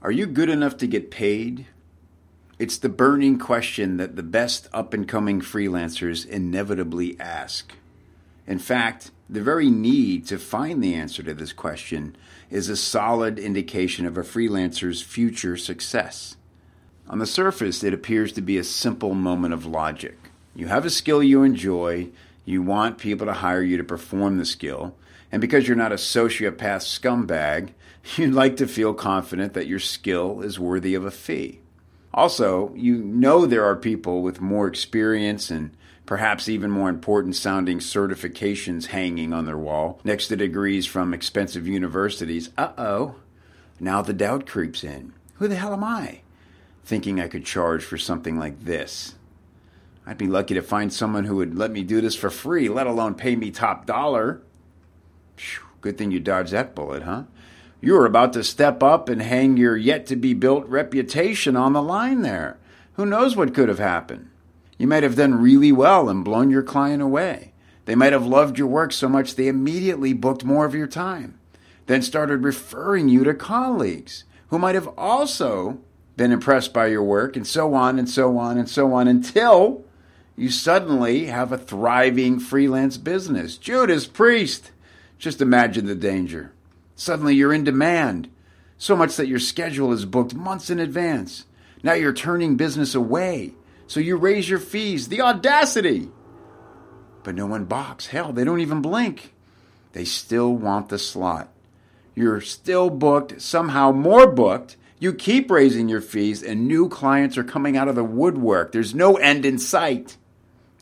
Are you good enough to get paid? It's the burning question that the best up and coming freelancers inevitably ask. In fact, the very need to find the answer to this question is a solid indication of a freelancer's future success. On the surface, it appears to be a simple moment of logic. You have a skill you enjoy, you want people to hire you to perform the skill, and because you're not a sociopath scumbag, you'd like to feel confident that your skill is worthy of a fee. Also, you know there are people with more experience and perhaps even more important sounding certifications hanging on their wall next to degrees from expensive universities. Uh oh, now the doubt creeps in. Who the hell am I? Thinking I could charge for something like this. I'd be lucky to find someone who would let me do this for free, let alone pay me top dollar. Good thing you dodged that bullet, huh? You were about to step up and hang your yet to be built reputation on the line there. Who knows what could have happened? You might have done really well and blown your client away. They might have loved your work so much they immediately booked more of your time, then started referring you to colleagues who might have also been impressed by your work, and so on and so on and so on until you suddenly have a thriving freelance business. Judas Priest! Just imagine the danger. Suddenly you're in demand, so much that your schedule is booked months in advance. Now you're turning business away, so you raise your fees. The audacity! But no one balks. Hell, they don't even blink. They still want the slot. You're still booked, somehow more booked. You keep raising your fees, and new clients are coming out of the woodwork. There's no end in sight.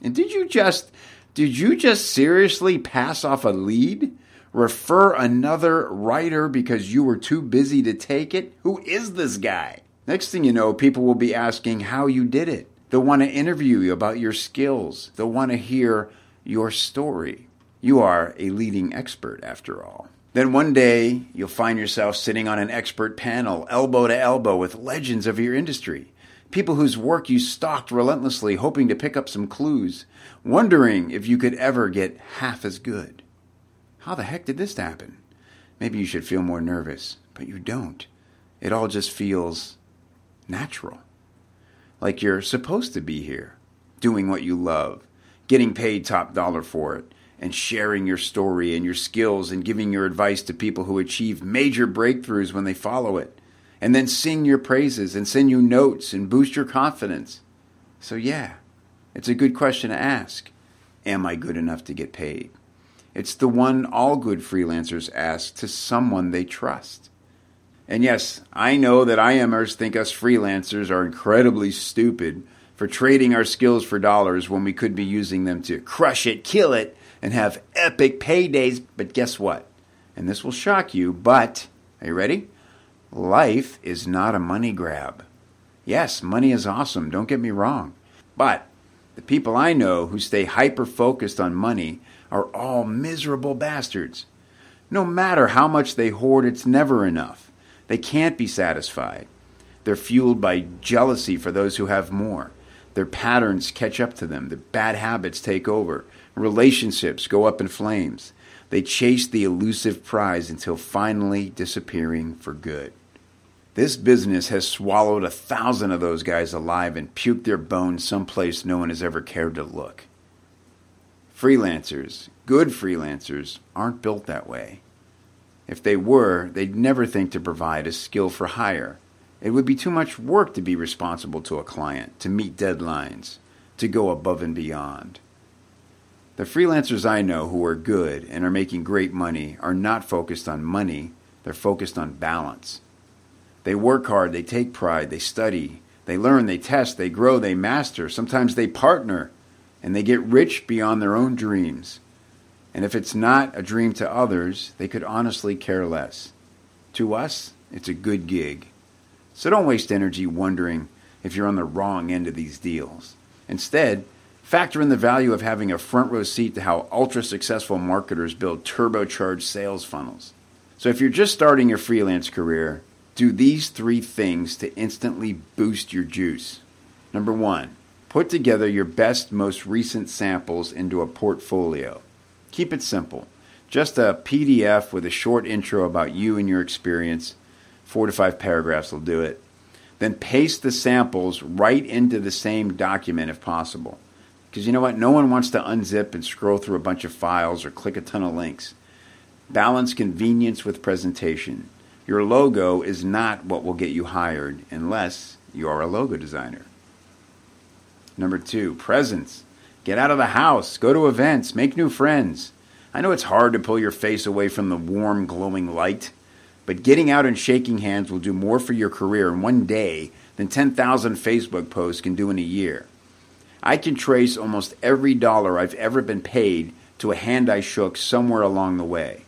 And did you just did you just seriously pass off a lead? Refer another writer because you were too busy to take it? Who is this guy? Next thing you know, people will be asking how you did it. They'll want to interview you about your skills. They'll want to hear your story. You are a leading expert, after all. Then one day, you'll find yourself sitting on an expert panel, elbow to elbow, with legends of your industry. People whose work you stalked relentlessly, hoping to pick up some clues, wondering if you could ever get half as good. How the heck did this happen? Maybe you should feel more nervous, but you don't. It all just feels natural. Like you're supposed to be here, doing what you love, getting paid top dollar for it, and sharing your story and your skills and giving your advice to people who achieve major breakthroughs when they follow it, and then sing your praises and send you notes and boost your confidence. So, yeah, it's a good question to ask Am I good enough to get paid? It's the one all good freelancers ask to someone they trust. And yes, I know that IMers think us freelancers are incredibly stupid for trading our skills for dollars when we could be using them to crush it, kill it, and have epic paydays. But guess what? And this will shock you, but are you ready? Life is not a money grab. Yes, money is awesome, don't get me wrong. But the people I know who stay hyper focused on money are all miserable bastards. No matter how much they hoard, it's never enough. They can't be satisfied. They're fueled by jealousy for those who have more. Their patterns catch up to them. Their bad habits take over. Relationships go up in flames. They chase the elusive prize until finally disappearing for good. This business has swallowed a thousand of those guys alive and puked their bones someplace no one has ever cared to look. Freelancers, good freelancers, aren't built that way. If they were, they'd never think to provide a skill for hire. It would be too much work to be responsible to a client, to meet deadlines, to go above and beyond. The freelancers I know who are good and are making great money are not focused on money, they're focused on balance. They work hard, they take pride, they study, they learn, they test, they grow, they master. Sometimes they partner and they get rich beyond their own dreams. And if it's not a dream to others, they could honestly care less. To us, it's a good gig. So don't waste energy wondering if you're on the wrong end of these deals. Instead, factor in the value of having a front row seat to how ultra successful marketers build turbocharged sales funnels. So if you're just starting your freelance career, do these three things to instantly boost your juice. Number one, Put together your best, most recent samples into a portfolio. Keep it simple. Just a PDF with a short intro about you and your experience. Four to five paragraphs will do it. Then paste the samples right into the same document if possible. Because you know what? No one wants to unzip and scroll through a bunch of files or click a ton of links. Balance convenience with presentation. Your logo is not what will get you hired unless you are a logo designer. Number two, presence. Get out of the house, go to events, make new friends. I know it's hard to pull your face away from the warm, glowing light, but getting out and shaking hands will do more for your career in one day than 10,000 Facebook posts can do in a year. I can trace almost every dollar I've ever been paid to a hand I shook somewhere along the way.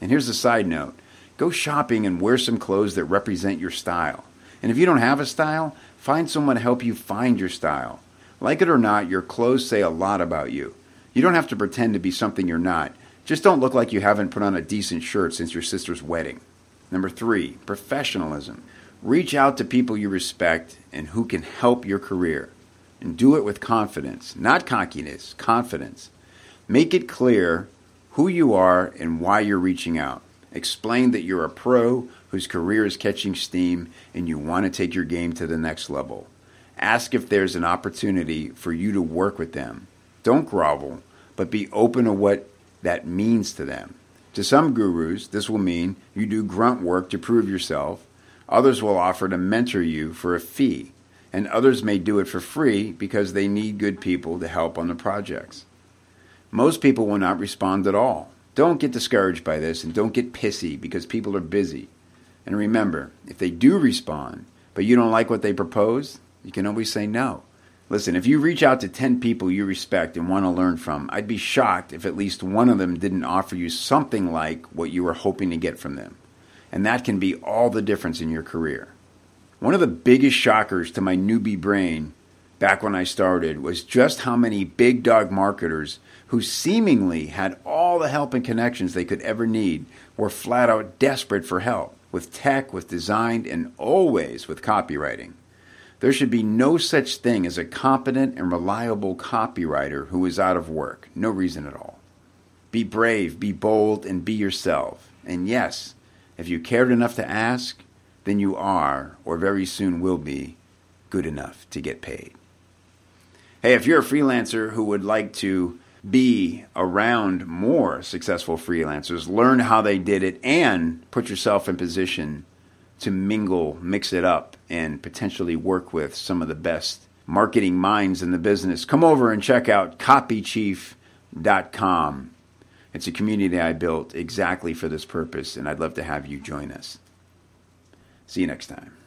And here's a side note go shopping and wear some clothes that represent your style. And if you don't have a style, find someone to help you find your style. Like it or not, your clothes say a lot about you. You don't have to pretend to be something you're not. Just don't look like you haven't put on a decent shirt since your sister's wedding. Number three, professionalism. Reach out to people you respect and who can help your career. And do it with confidence, not cockiness, confidence. Make it clear who you are and why you're reaching out. Explain that you're a pro whose career is catching steam and you want to take your game to the next level. Ask if there's an opportunity for you to work with them. Don't grovel, but be open to what that means to them. To some gurus, this will mean you do grunt work to prove yourself. Others will offer to mentor you for a fee, and others may do it for free because they need good people to help on the projects. Most people will not respond at all. Don't get discouraged by this and don't get pissy because people are busy. And remember, if they do respond, but you don't like what they propose, you can always say no. Listen, if you reach out to 10 people you respect and want to learn from, I'd be shocked if at least one of them didn't offer you something like what you were hoping to get from them. And that can be all the difference in your career. One of the biggest shockers to my newbie brain back when I started was just how many big dog marketers who seemingly had all the help and connections they could ever need were flat out desperate for help with tech, with design, and always with copywriting. There should be no such thing as a competent and reliable copywriter who is out of work. No reason at all. Be brave, be bold, and be yourself. And yes, if you cared enough to ask, then you are, or very soon will be, good enough to get paid. Hey, if you're a freelancer who would like to be around more successful freelancers, learn how they did it, and put yourself in position to mingle, mix it up, and potentially work with some of the best marketing minds in the business, come over and check out copychief.com. It's a community I built exactly for this purpose, and I'd love to have you join us. See you next time.